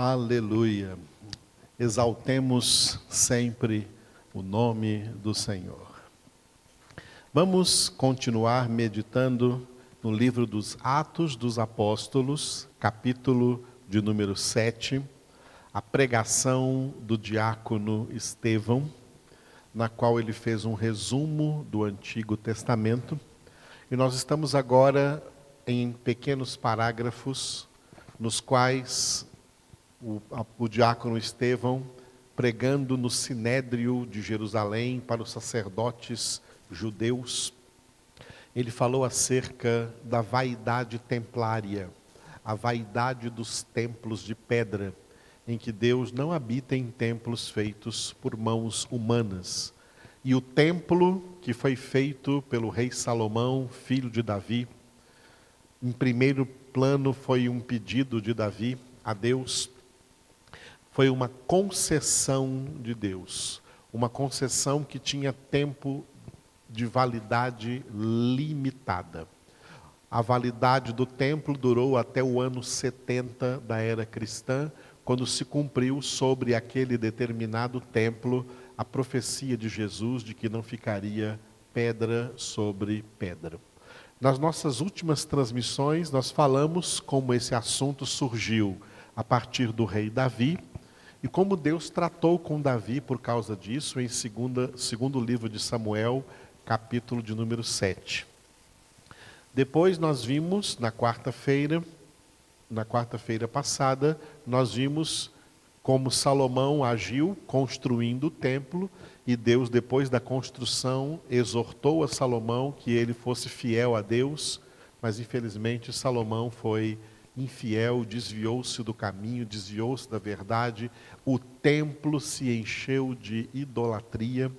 Aleluia. Exaltemos sempre o nome do Senhor. Vamos continuar meditando no livro dos Atos dos Apóstolos, capítulo de número 7, a pregação do diácono Estevão, na qual ele fez um resumo do Antigo Testamento. E nós estamos agora em pequenos parágrafos, nos quais o, o diácono Estevão, pregando no sinédrio de Jerusalém para os sacerdotes judeus, ele falou acerca da vaidade templária, a vaidade dos templos de pedra, em que Deus não habita em templos feitos por mãos humanas. E o templo que foi feito pelo rei Salomão, filho de Davi, em primeiro plano foi um pedido de Davi a Deus, foi uma concessão de Deus, uma concessão que tinha tempo de validade limitada. A validade do templo durou até o ano 70 da era cristã, quando se cumpriu sobre aquele determinado templo a profecia de Jesus de que não ficaria pedra sobre pedra. Nas nossas últimas transmissões, nós falamos como esse assunto surgiu a partir do rei Davi e como Deus tratou com Davi por causa disso em segunda, segundo livro de Samuel, capítulo de número 7. Depois nós vimos, na quarta-feira, na quarta-feira passada, nós vimos como Salomão agiu construindo o templo e Deus, depois da construção, exortou a Salomão que ele fosse fiel a Deus, mas infelizmente Salomão foi infiel, desviou-se do caminho, desviou-se da verdade, o templo se encheu de idolatria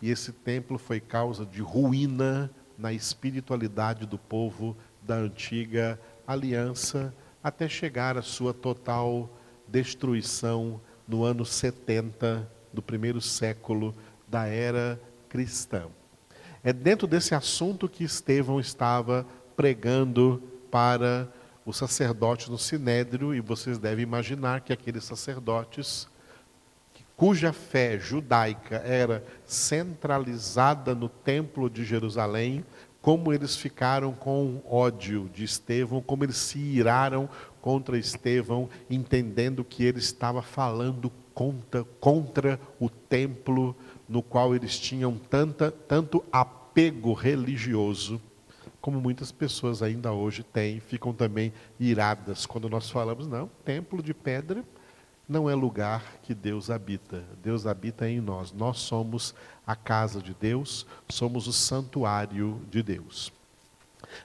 e esse templo foi causa de ruína na espiritualidade do povo da antiga aliança, até chegar à sua total destruição no ano 70 do primeiro século da era cristã. É dentro desse assunto que Estevão estava pregando para os sacerdotes no Sinédrio, e vocês devem imaginar que aqueles sacerdotes cuja fé judaica era centralizada no Templo de Jerusalém, como eles ficaram com ódio de Estevão, como eles se iraram contra Estevão, entendendo que ele estava falando contra, contra o templo no qual eles tinham tanta, tanto apego religioso, como muitas pessoas ainda hoje têm, ficam também iradas quando nós falamos, não, templo de pedra não é lugar que Deus habita. Deus habita em nós. Nós somos a casa de Deus, somos o santuário de Deus.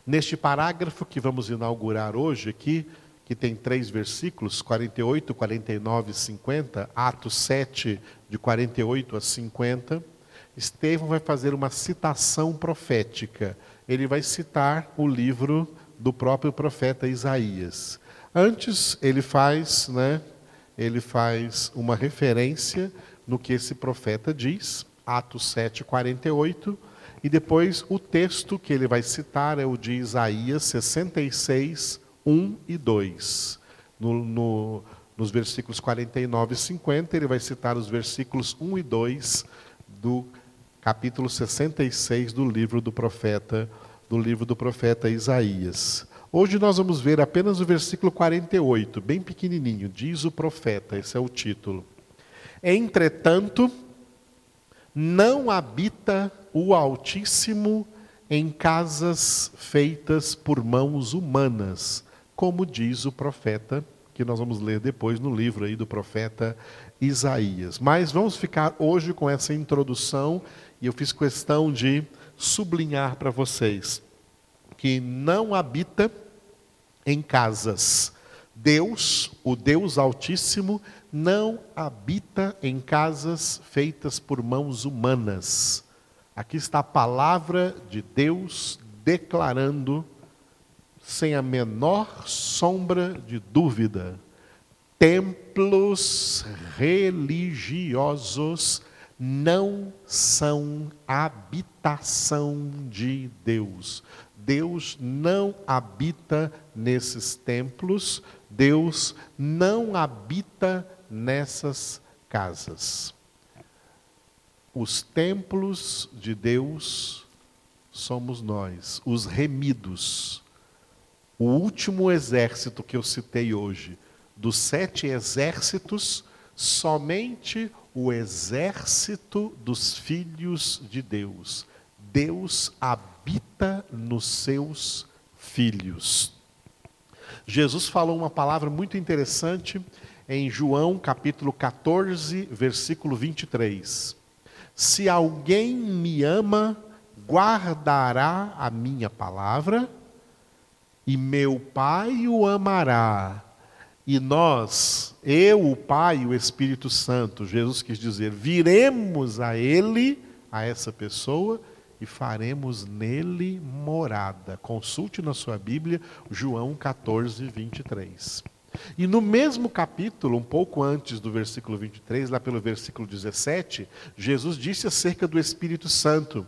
Neste parágrafo que vamos inaugurar hoje aqui, que tem três versículos, 48, 49 e 50, Atos 7, de 48 a 50, Estevão vai fazer uma citação profética. Ele vai citar o livro do próprio profeta Isaías. Antes, ele faz, né, ele faz uma referência no que esse profeta diz, Atos 7, 48, e depois o texto que ele vai citar é o de Isaías 66, 1 e 2. No, no, nos versículos 49 e 50, ele vai citar os versículos 1 e 2 do capítulo 66 do livro do profeta, do livro do profeta Isaías. Hoje nós vamos ver apenas o versículo 48, bem pequenininho, diz o profeta, esse é o título. Entretanto, não habita o Altíssimo em casas feitas por mãos humanas, como diz o profeta, que nós vamos ler depois no livro aí do profeta Isaías. Mas vamos ficar hoje com essa introdução e eu fiz questão de sublinhar para vocês que não habita em casas. Deus, o Deus Altíssimo, não habita em casas feitas por mãos humanas. Aqui está a palavra de Deus declarando, sem a menor sombra de dúvida, templos religiosos não são habitação de Deus. Deus não habita nesses templos, Deus não habita nessas casas. Os templos de Deus somos nós, os remidos. O último exército que eu citei hoje, dos sete exércitos, somente o exército dos filhos de Deus. Deus habita nos seus filhos. Jesus falou uma palavra muito interessante em João capítulo 14, versículo 23. Se alguém me ama, guardará a minha palavra, e meu Pai o amará. E nós, eu, o Pai e o Espírito Santo, Jesus quis dizer, viremos a Ele, a essa pessoa, e faremos nele morada. Consulte na sua Bíblia João 14, 23. E no mesmo capítulo, um pouco antes do versículo 23, lá pelo versículo 17, Jesus disse acerca do Espírito Santo.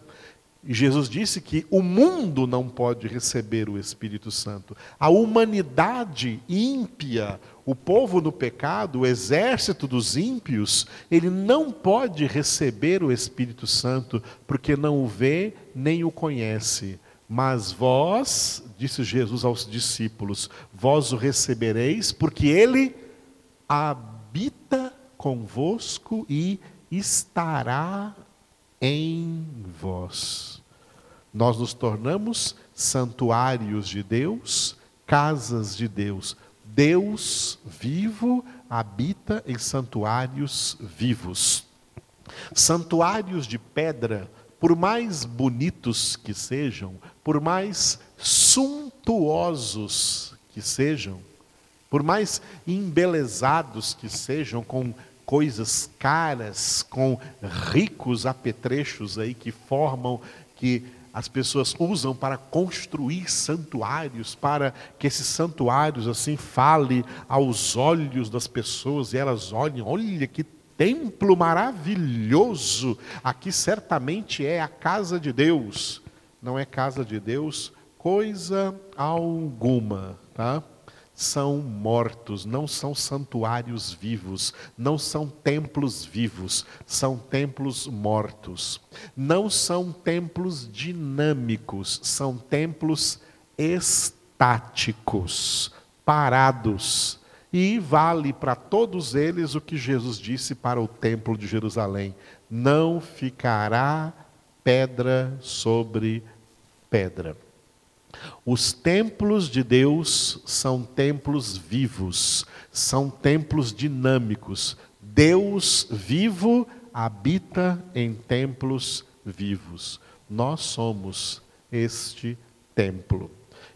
E Jesus disse que o mundo não pode receber o Espírito Santo. A humanidade ímpia, o povo no pecado, o exército dos ímpios, ele não pode receber o Espírito Santo porque não o vê nem o conhece. Mas vós, disse Jesus aos discípulos, vós o recebereis porque ele habita convosco e estará em vós. Nós nos tornamos santuários de Deus, casas de Deus. Deus vivo habita em santuários vivos. Santuários de pedra, por mais bonitos que sejam, por mais suntuosos que sejam, por mais embelezados que sejam com coisas caras, com ricos apetrechos aí que formam, que as pessoas usam para construir santuários, para que esses santuários assim fale aos olhos das pessoas e elas olhem, olha que templo maravilhoso. Aqui certamente é a casa de Deus. Não é casa de Deus coisa alguma, tá? São mortos, não são santuários vivos, não são templos vivos, são templos mortos. Não são templos dinâmicos, são templos estáticos, parados. E vale para todos eles o que Jesus disse para o templo de Jerusalém: não ficará pedra sobre pedra. Os templos de Deus são templos vivos, são templos dinâmicos. Deus vivo habita em templos vivos. Nós somos este templo.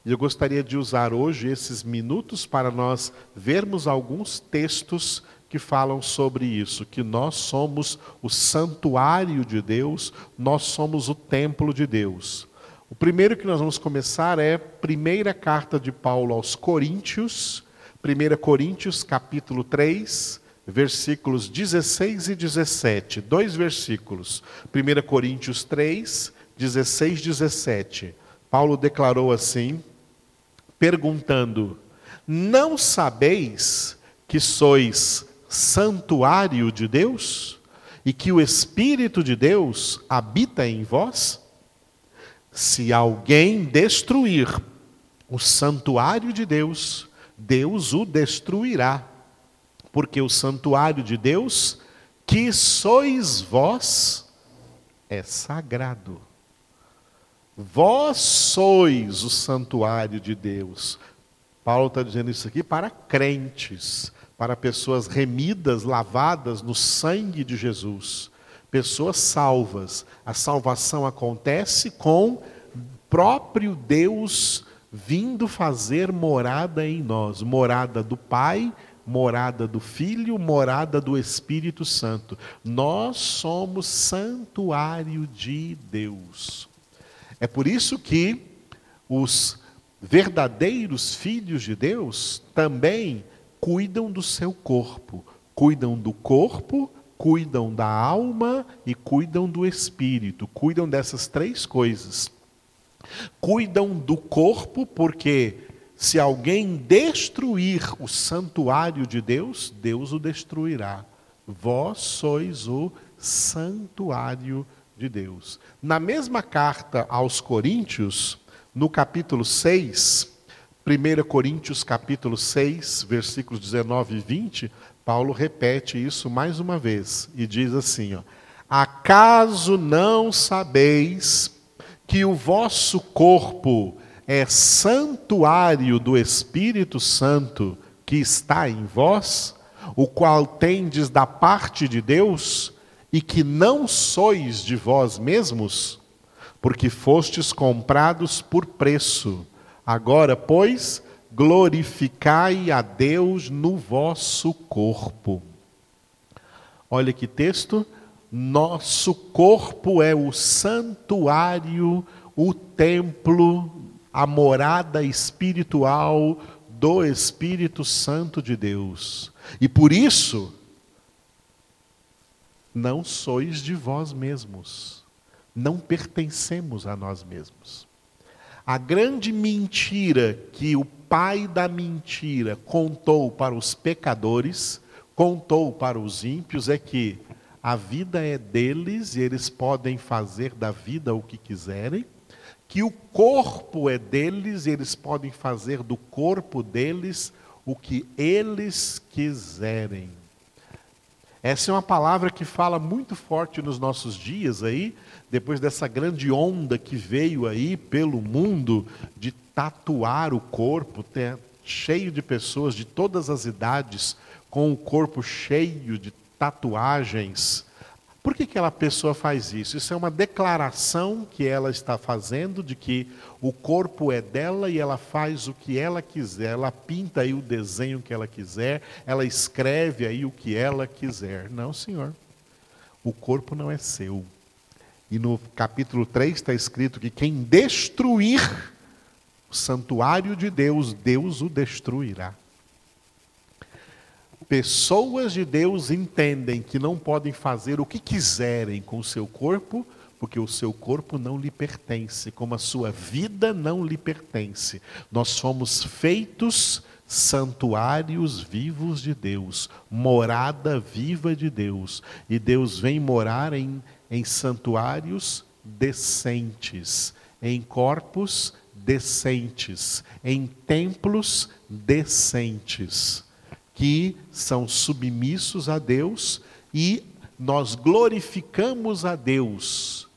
E eu gostaria de usar hoje esses minutos para nós vermos alguns textos que falam sobre isso, que nós somos o santuário de Deus, nós somos o templo de Deus. O primeiro que nós vamos começar é a primeira carta de Paulo aos Coríntios, 1 Coríntios capítulo 3, versículos 16 e 17. Dois versículos. 1 Coríntios 3, 16 e 17. Paulo declarou assim, perguntando: Não sabeis que sois santuário de Deus e que o Espírito de Deus habita em vós? Se alguém destruir o santuário de Deus, Deus o destruirá. Porque o santuário de Deus, que sois vós, é sagrado. Vós sois o santuário de Deus. Paulo está dizendo isso aqui para crentes, para pessoas remidas, lavadas no sangue de Jesus pessoas salvas. A salvação acontece com próprio Deus vindo fazer morada em nós, morada do Pai, morada do Filho, morada do Espírito Santo. Nós somos santuário de Deus. É por isso que os verdadeiros filhos de Deus também cuidam do seu corpo, cuidam do corpo cuidam da alma e cuidam do espírito, cuidam dessas três coisas. Cuidam do corpo, porque se alguém destruir o santuário de Deus, Deus o destruirá. Vós sois o santuário de Deus. Na mesma carta aos Coríntios, no capítulo 6, 1 Coríntios capítulo 6, versículos 19 e 20, Paulo repete isso mais uma vez e diz assim: ó, Acaso não sabeis que o vosso corpo é santuário do Espírito Santo que está em vós, o qual tendes da parte de Deus, e que não sois de vós mesmos, porque fostes comprados por preço. Agora, pois, glorificai a Deus no vosso corpo. Olha que texto. Nosso corpo é o santuário, o templo, a morada espiritual do Espírito Santo de Deus. E por isso, não sois de vós mesmos, não pertencemos a nós mesmos. A grande mentira que o pai da mentira contou para os pecadores, contou para os ímpios é que a vida é deles e eles podem fazer da vida o que quiserem, que o corpo é deles e eles podem fazer do corpo deles o que eles quiserem. Essa é uma palavra que fala muito forte nos nossos dias aí, depois dessa grande onda que veio aí pelo mundo de tatuar o corpo, cheio de pessoas de todas as idades com o corpo cheio de tatuagens. Por que, que aquela pessoa faz isso? Isso é uma declaração que ela está fazendo de que o corpo é dela e ela faz o que ela quiser. Ela pinta aí o desenho que ela quiser, ela escreve aí o que ela quiser. Não, senhor. O corpo não é seu. E no capítulo 3 está escrito que quem destruir o santuário de Deus, Deus o destruirá. Pessoas de Deus entendem que não podem fazer o que quiserem com o seu corpo, porque o seu corpo não lhe pertence, como a sua vida não lhe pertence. Nós fomos feitos santuários vivos de Deus, morada viva de Deus. E Deus vem morar em, em santuários decentes, em corpos decentes, em templos decentes que são submissos a Deus e nós glorificamos a Deus,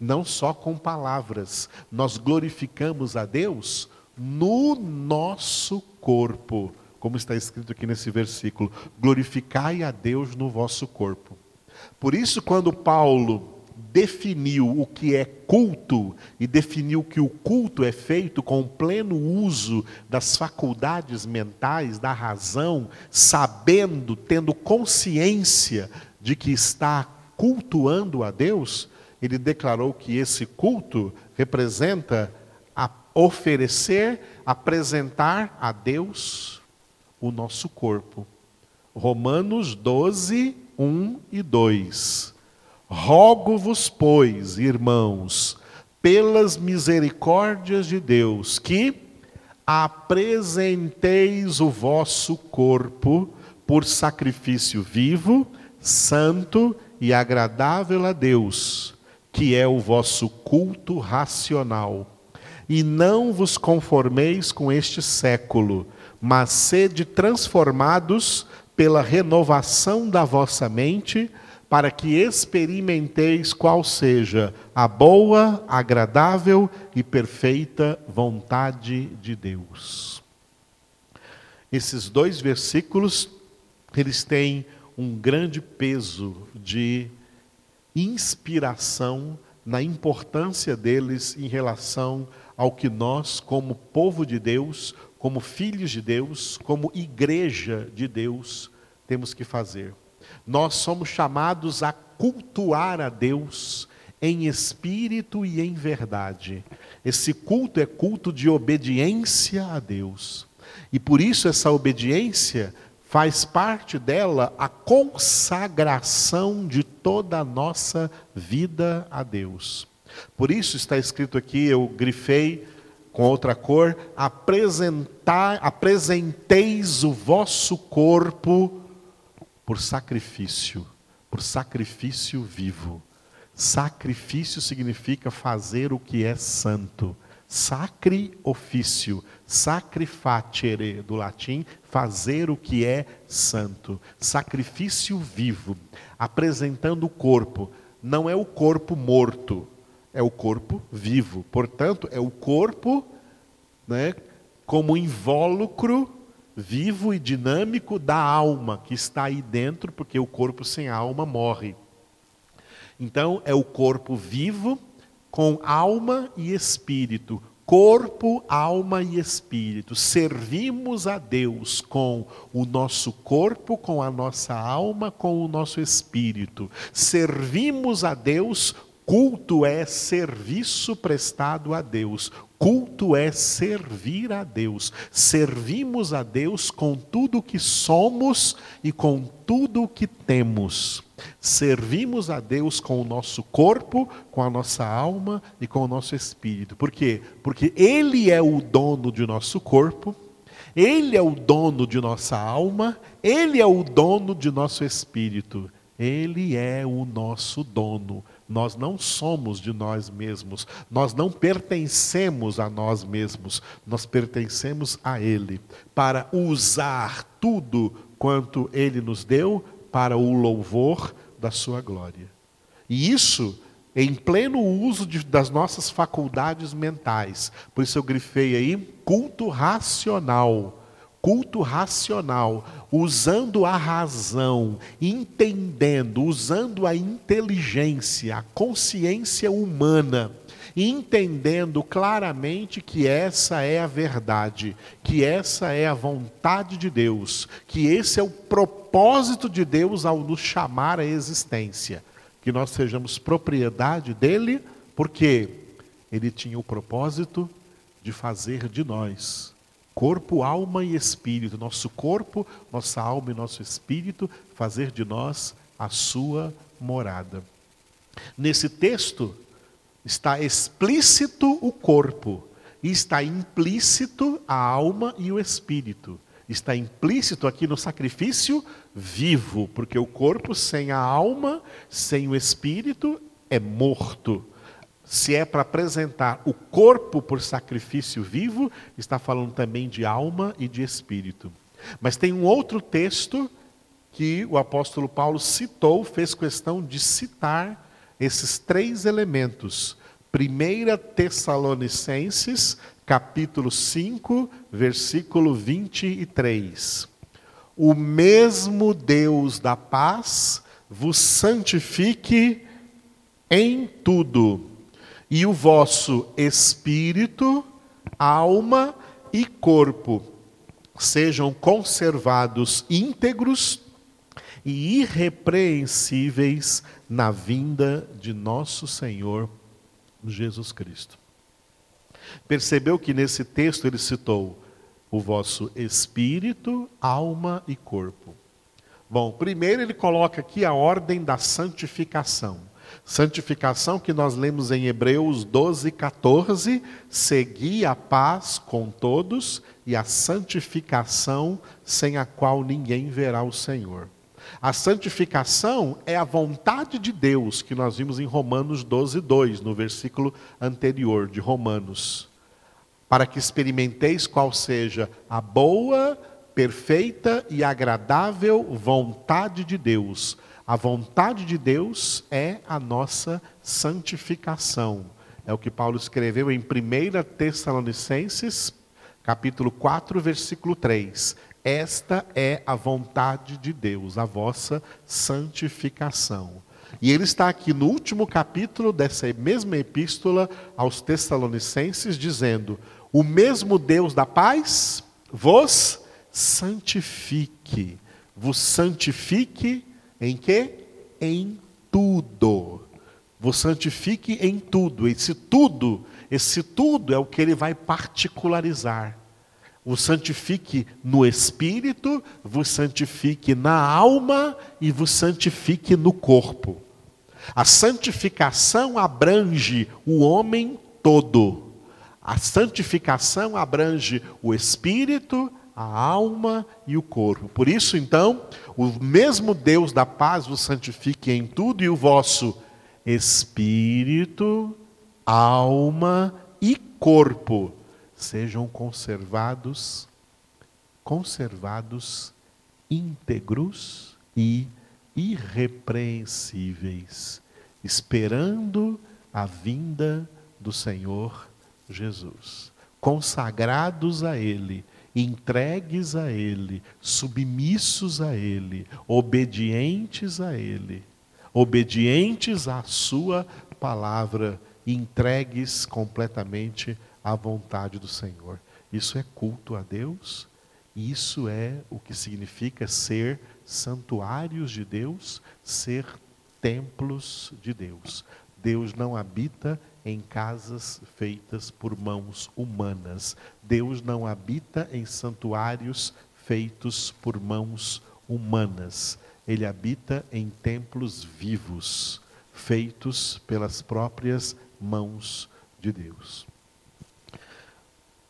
não só com palavras, nós glorificamos a Deus no nosso corpo, como está escrito aqui nesse versículo: glorificai a Deus no vosso corpo. Por isso, quando Paulo definiu o que é culto e definiu que o culto é feito com pleno uso das faculdades mentais, da razão, sabendo, tendo consciência de que está cultuando a Deus, ele declarou que esse culto representa a oferecer, apresentar a Deus o nosso corpo. Romanos 12, 1 e 2. Rogo-vos, pois, irmãos, pelas misericórdias de Deus, que apresenteis o vosso corpo por sacrifício vivo, santo e agradável a Deus, que é o vosso culto racional. E não vos conformeis com este século, mas sede transformados pela renovação da vossa mente, para que experimenteis qual seja a boa, agradável e perfeita vontade de Deus. Esses dois versículos, eles têm um grande peso de inspiração na importância deles em relação ao que nós, como povo de Deus, como filhos de Deus, como igreja de Deus, temos que fazer. Nós somos chamados a cultuar a Deus em espírito e em verdade. Esse culto é culto de obediência a Deus. E por isso essa obediência faz parte dela a consagração de toda a nossa vida a Deus. Por isso está escrito aqui, eu grifei com outra cor, apresentar, apresenteis o vosso corpo por sacrifício, por sacrifício vivo. Sacrifício significa fazer o que é santo. Sacri ofício, sacrificere do latim, fazer o que é santo. Sacrifício vivo, apresentando o corpo. Não é o corpo morto, é o corpo vivo. Portanto, é o corpo né, como invólucro vivo e dinâmico da alma que está aí dentro, porque o corpo sem alma morre. Então, é o corpo vivo com alma e espírito. Corpo, alma e espírito. Servimos a Deus com o nosso corpo, com a nossa alma, com o nosso espírito. Servimos a Deus Culto é serviço prestado a Deus. Culto é servir a Deus. Servimos a Deus com tudo o que somos e com tudo o que temos. Servimos a Deus com o nosso corpo, com a nossa alma e com o nosso espírito. Por quê? Porque Ele é o dono de nosso corpo, Ele é o dono de nossa alma, Ele é o dono de nosso espírito. Ele é o nosso dono. Nós não somos de nós mesmos, nós não pertencemos a nós mesmos, nós pertencemos a Ele, para usar tudo quanto Ele nos deu para o louvor da Sua glória. E isso em pleno uso de, das nossas faculdades mentais. Por isso eu grifei aí culto racional culto racional, usando a razão, entendendo, usando a inteligência, a consciência humana, entendendo claramente que essa é a verdade, que essa é a vontade de Deus, que esse é o propósito de Deus ao nos chamar à existência, que nós sejamos propriedade dele, porque ele tinha o propósito de fazer de nós corpo, alma e espírito, nosso corpo, nossa alma e nosso espírito, fazer de nós a sua morada. Nesse texto está explícito o corpo e está implícito a alma e o espírito. Está implícito aqui no sacrifício vivo, porque o corpo sem a alma, sem o espírito, é morto se é para apresentar o corpo por sacrifício vivo, está falando também de alma e de espírito. Mas tem um outro texto que o apóstolo Paulo citou, fez questão de citar esses três elementos. 1 Tessalonicenses, capítulo 5, versículo 23. O mesmo Deus da paz vos santifique em tudo e o vosso espírito, alma e corpo sejam conservados íntegros e irrepreensíveis na vinda de nosso Senhor Jesus Cristo. Percebeu que nesse texto ele citou o vosso espírito, alma e corpo. Bom, primeiro ele coloca aqui a ordem da santificação. Santificação que nós lemos em Hebreus 12, 14, segui a paz com todos e a santificação sem a qual ninguém verá o Senhor. A santificação é a vontade de Deus que nós vimos em Romanos 12, 2, no versículo anterior de Romanos. Para que experimenteis qual seja a boa, perfeita e agradável vontade de Deus a vontade de Deus é a nossa santificação. É o que Paulo escreveu em 1 Tessalonicenses, capítulo 4, versículo 3. Esta é a vontade de Deus, a vossa santificação. E ele está aqui no último capítulo dessa mesma epístola aos Tessalonicenses, dizendo: O mesmo Deus da paz vos santifique, vos santifique em que? Em tudo. Vos santifique em tudo. Esse tudo, esse tudo é o que ele vai particularizar. vos santifique no espírito, vos santifique na alma e vos santifique no corpo. A santificação abrange o homem todo. A santificação abrange o espírito, a alma e o corpo. Por isso, então, o mesmo Deus da paz vos santifique em tudo e o vosso espírito, alma e corpo sejam conservados conservados íntegros e irrepreensíveis, esperando a vinda do Senhor Jesus, consagrados a ele, entregues a ele, submissos a ele, obedientes a ele, obedientes à sua palavra, entregues completamente à vontade do Senhor. Isso é culto a Deus, isso é o que significa ser santuários de Deus, ser templos de Deus. Deus não habita em casas feitas por mãos humanas. Deus não habita em santuários feitos por mãos humanas. Ele habita em templos vivos, feitos pelas próprias mãos de Deus.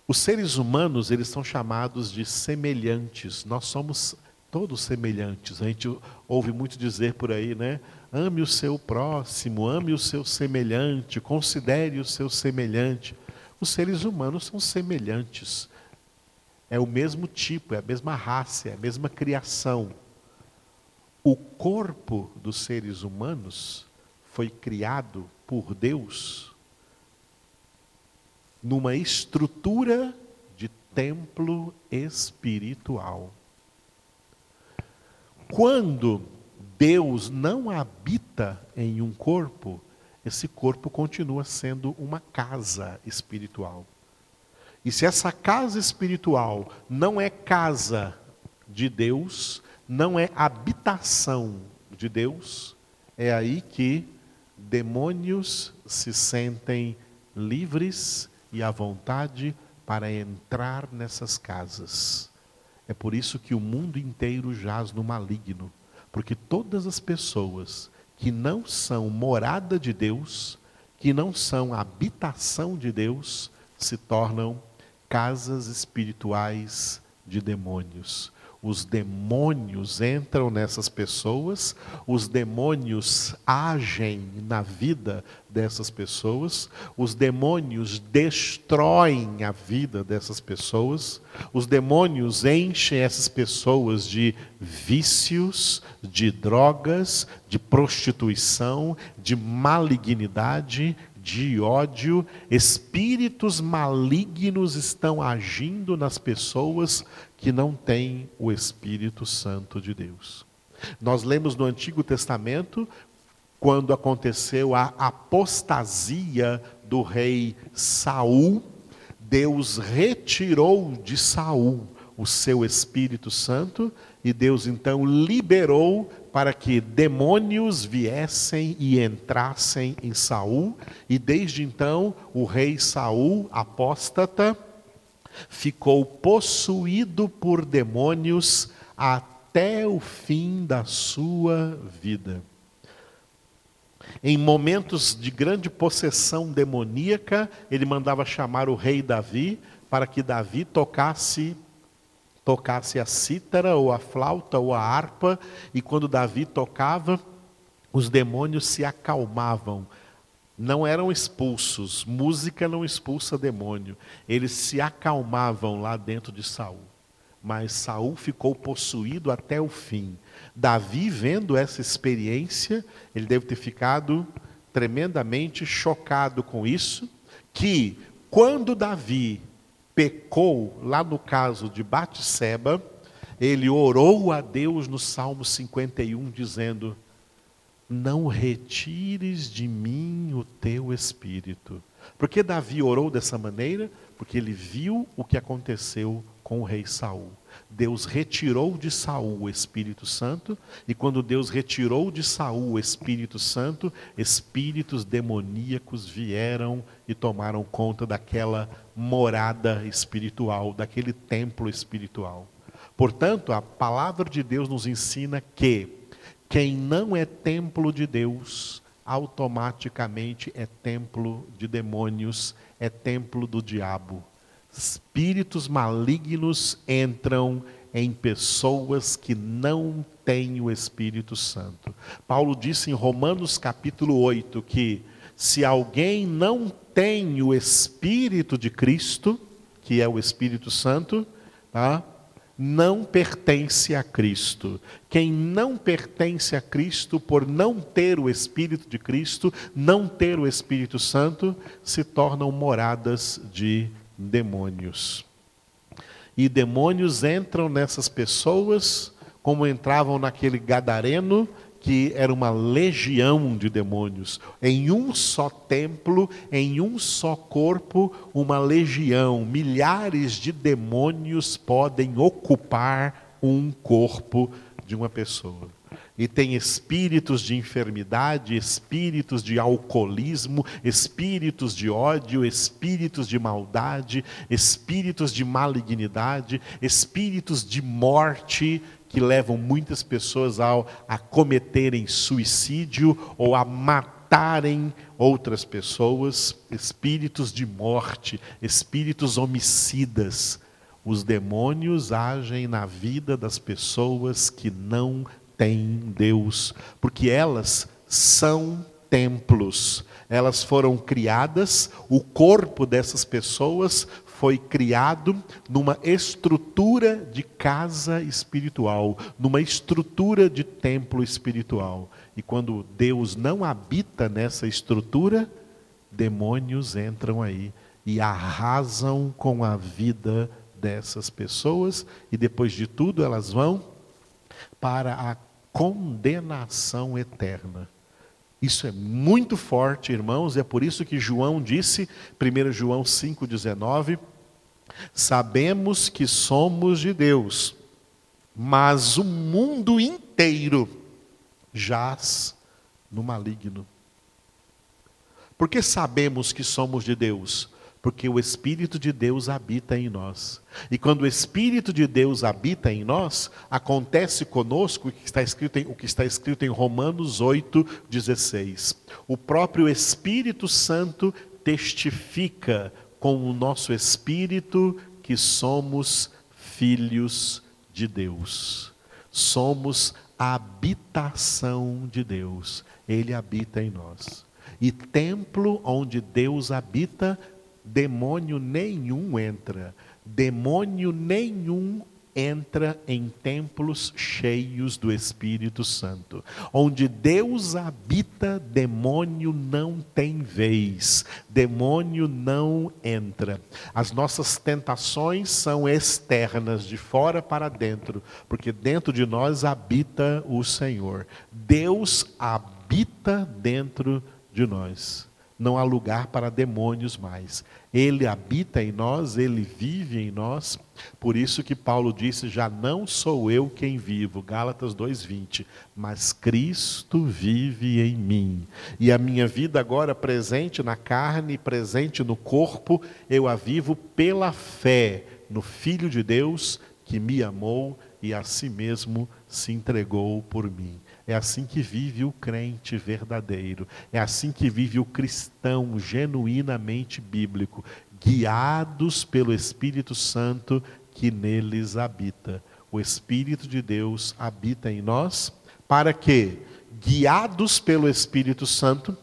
Os seres humanos, eles são chamados de semelhantes. Nós somos todos semelhantes. A gente ouve muito dizer por aí, né? Ame o seu próximo, ame o seu semelhante, considere o seu semelhante. Os seres humanos são semelhantes. É o mesmo tipo, é a mesma raça, é a mesma criação. O corpo dos seres humanos foi criado por Deus numa estrutura de templo espiritual. Quando Deus não habita em um corpo, esse corpo continua sendo uma casa espiritual. E se essa casa espiritual não é casa de Deus, não é habitação de Deus, é aí que demônios se sentem livres e à vontade para entrar nessas casas. É por isso que o mundo inteiro jaz no maligno, porque todas as pessoas que não são morada de Deus, que não são habitação de Deus, se tornam casas espirituais de demônios. Os demônios entram nessas pessoas, os demônios agem na vida dessas pessoas, os demônios destroem a vida dessas pessoas, os demônios enchem essas pessoas de vícios, de drogas, de prostituição, de malignidade, de ódio, espíritos malignos estão agindo nas pessoas que não têm o Espírito Santo de Deus. Nós lemos no Antigo Testamento quando aconteceu a apostasia do rei Saul, Deus retirou de Saul o seu Espírito Santo e Deus então liberou para que demônios viessem e entrassem em Saul, e desde então o rei Saul, apóstata, ficou possuído por demônios até o fim da sua vida. Em momentos de grande possessão demoníaca, ele mandava chamar o rei Davi para que Davi tocasse tocasse a cítara ou a flauta ou a harpa, e quando Davi tocava, os demônios se acalmavam, não eram expulsos. Música não expulsa demônio. Eles se acalmavam lá dentro de Saul. Mas Saul ficou possuído até o fim. Davi, vendo essa experiência, ele deve ter ficado tremendamente chocado com isso, que quando Davi pecou, lá no caso de Batseba, ele orou a Deus no Salmo 51 dizendo: não retires de mim o teu espírito. Por que Davi orou dessa maneira? Porque ele viu o que aconteceu com o rei Saul. Deus retirou de Saul o Espírito Santo, e quando Deus retirou de Saul o Espírito Santo, espíritos demoníacos vieram e tomaram conta daquela morada espiritual, daquele templo espiritual. Portanto, a palavra de Deus nos ensina que quem não é templo de Deus, automaticamente é templo de demônios, é templo do diabo espíritos malignos entram em pessoas que não têm o Espírito Santo. Paulo disse em Romanos capítulo 8 que se alguém não tem o Espírito de Cristo, que é o Espírito Santo, tá? Não pertence a Cristo. Quem não pertence a Cristo, por não ter o Espírito de Cristo, não ter o Espírito Santo, se tornam moradas de demônios. E demônios entram nessas pessoas, como entravam naquele gadareno, que era uma legião de demônios. Em um só templo, em um só corpo, uma legião. Milhares de demônios podem ocupar um corpo de uma pessoa e tem espíritos de enfermidade, espíritos de alcoolismo, espíritos de ódio, espíritos de maldade, espíritos de malignidade, espíritos de morte que levam muitas pessoas ao, a cometerem suicídio ou a matarem outras pessoas, espíritos de morte, espíritos homicidas. Os demônios agem na vida das pessoas que não têm Deus, porque elas são templos. Elas foram criadas, o corpo dessas pessoas foi criado numa estrutura de casa espiritual, numa estrutura de templo espiritual. E quando Deus não habita nessa estrutura, demônios entram aí e arrasam com a vida dessas pessoas, e depois de tudo elas vão para a condenação eterna. Isso é muito forte, irmãos, é por isso que João disse, 1 João 5,19: Sabemos que somos de Deus, mas o mundo inteiro jaz no maligno. Por que sabemos que somos de Deus? Porque o Espírito de Deus habita em nós. E quando o Espírito de Deus habita em nós, acontece conosco o que está escrito em, o que está escrito em Romanos 8, 16. O próprio Espírito Santo testifica com o nosso espírito que somos filhos de Deus. Somos a habitação de Deus. Ele habita em nós. E templo onde Deus habita demônio nenhum entra. Demônio nenhum entra em templos cheios do Espírito Santo. Onde Deus habita, demônio não tem vez, demônio não entra. As nossas tentações são externas, de fora para dentro, porque dentro de nós habita o Senhor. Deus habita dentro de nós não há lugar para demônios mais. Ele habita em nós, ele vive em nós. Por isso que Paulo disse: "Já não sou eu quem vivo", Gálatas 2:20, mas Cristo vive em mim. E a minha vida agora presente na carne, presente no corpo, eu a vivo pela fé no Filho de Deus que me amou e a si mesmo se entregou por mim. É assim que vive o crente verdadeiro. É assim que vive o cristão genuinamente bíblico, guiados pelo Espírito Santo que neles habita. O Espírito de Deus habita em nós para que, guiados pelo Espírito Santo,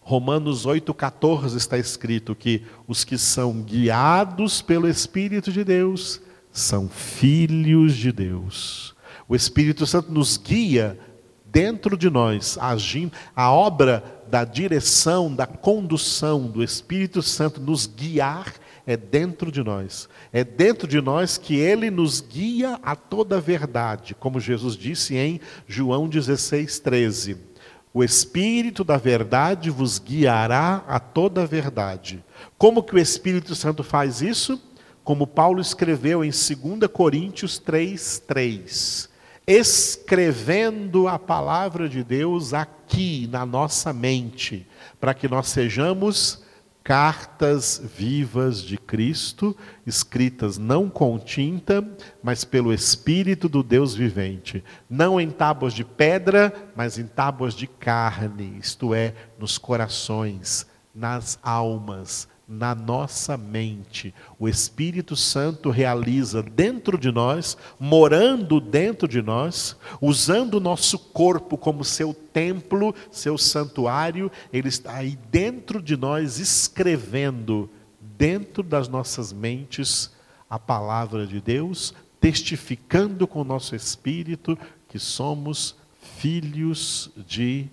Romanos 8,14 está escrito que os que são guiados pelo Espírito de Deus são filhos de Deus. O Espírito Santo nos guia dentro de nós, agindo, a obra da direção, da condução do Espírito Santo nos guiar é dentro de nós. É dentro de nós que ele nos guia a toda a verdade, como Jesus disse em João 16, 13. O Espírito da verdade vos guiará a toda a verdade. Como que o Espírito Santo faz isso? como Paulo escreveu em 2 Coríntios 3, 3 escrevendo a palavra de Deus aqui na nossa mente, para que nós sejamos cartas vivas de Cristo, escritas não com tinta, mas pelo Espírito do Deus vivente, não em tábuas de pedra, mas em tábuas de carne, isto é, nos corações, nas almas, na nossa mente. O Espírito Santo realiza dentro de nós, morando dentro de nós, usando o nosso corpo como seu templo, seu santuário, ele está aí dentro de nós, escrevendo dentro das nossas mentes a palavra de Deus, testificando com o nosso espírito que somos filhos de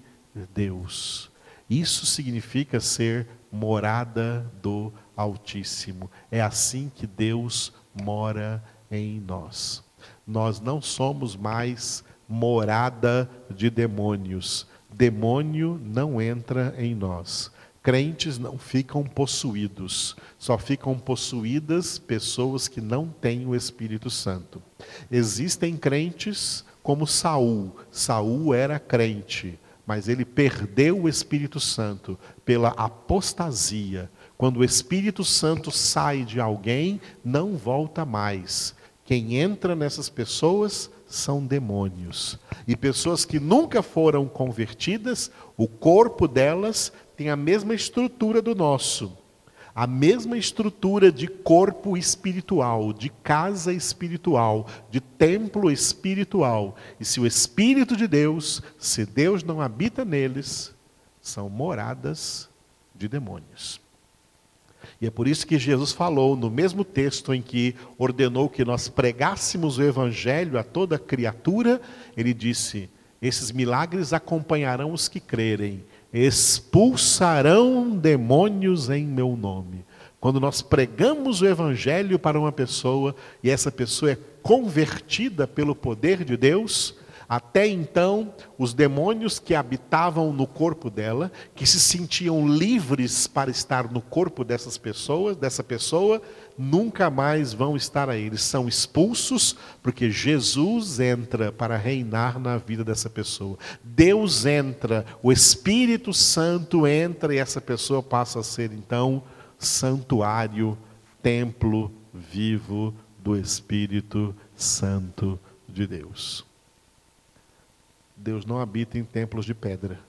Deus. Isso significa ser morada do Altíssimo. É assim que Deus mora em nós. Nós não somos mais morada de demônios. Demônio não entra em nós. Crentes não ficam possuídos, só ficam possuídas pessoas que não têm o Espírito Santo. Existem crentes como Saul. Saul era crente, mas ele perdeu o Espírito Santo pela apostasia. Quando o Espírito Santo sai de alguém, não volta mais. Quem entra nessas pessoas são demônios. E pessoas que nunca foram convertidas, o corpo delas tem a mesma estrutura do nosso a mesma estrutura de corpo espiritual, de casa espiritual, de templo espiritual. E se o Espírito de Deus, se Deus não habita neles, são moradas de demônios. E é por isso que Jesus falou no mesmo texto em que ordenou que nós pregássemos o Evangelho a toda criatura, ele disse: Esses milagres acompanharão os que crerem expulsarão demônios em meu nome. Quando nós pregamos o evangelho para uma pessoa e essa pessoa é convertida pelo poder de Deus, até então, os demônios que habitavam no corpo dela, que se sentiam livres para estar no corpo dessas pessoas, dessa pessoa, nunca mais vão estar aí. Eles são expulsos porque Jesus entra para reinar na vida dessa pessoa. Deus entra, o Espírito Santo entra e essa pessoa passa a ser então santuário, templo vivo do Espírito Santo de Deus. Deus não habita em templos de pedra.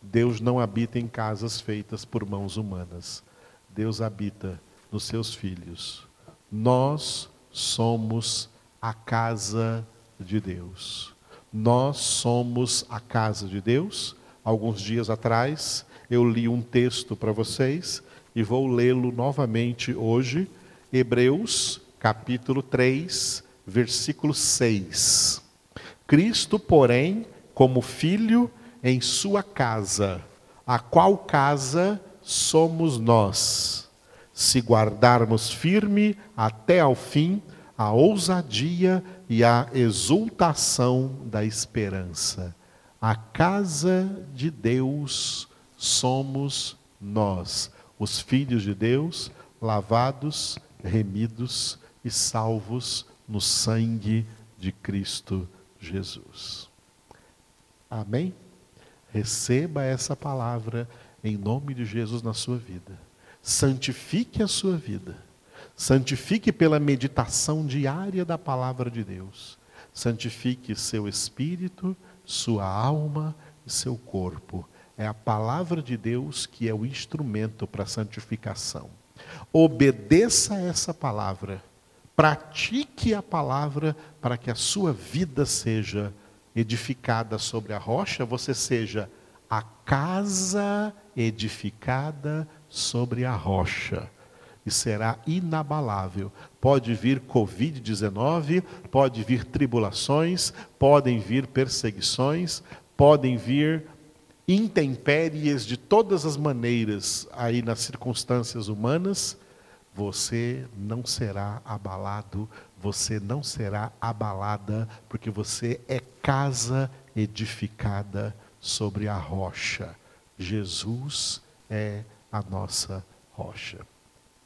Deus não habita em casas feitas por mãos humanas. Deus habita nos seus filhos. Nós somos a casa de Deus. Nós somos a casa de Deus. Alguns dias atrás, eu li um texto para vocês e vou lê-lo novamente hoje. Hebreus, capítulo 3, versículo 6. Cristo, porém, como filho em sua casa, a qual casa somos nós, se guardarmos firme até ao fim a ousadia e a exultação da esperança. A casa de Deus somos nós, os filhos de Deus, lavados, remidos e salvos no sangue de Cristo Jesus. Amém? Receba essa palavra em nome de Jesus na sua vida. Santifique a sua vida. Santifique pela meditação diária da palavra de Deus. Santifique seu espírito, sua alma e seu corpo. É a palavra de Deus que é o instrumento para a santificação. Obedeça essa palavra. Pratique a palavra para que a sua vida seja edificada sobre a rocha, você seja a casa edificada sobre a rocha e será inabalável. Pode vir Covid-19, pode vir tribulações, podem vir perseguições, podem vir intempéries de todas as maneiras aí nas circunstâncias humanas, você não será abalado, você não será abalada, porque você é casa edificada sobre a rocha. Jesus é a nossa rocha.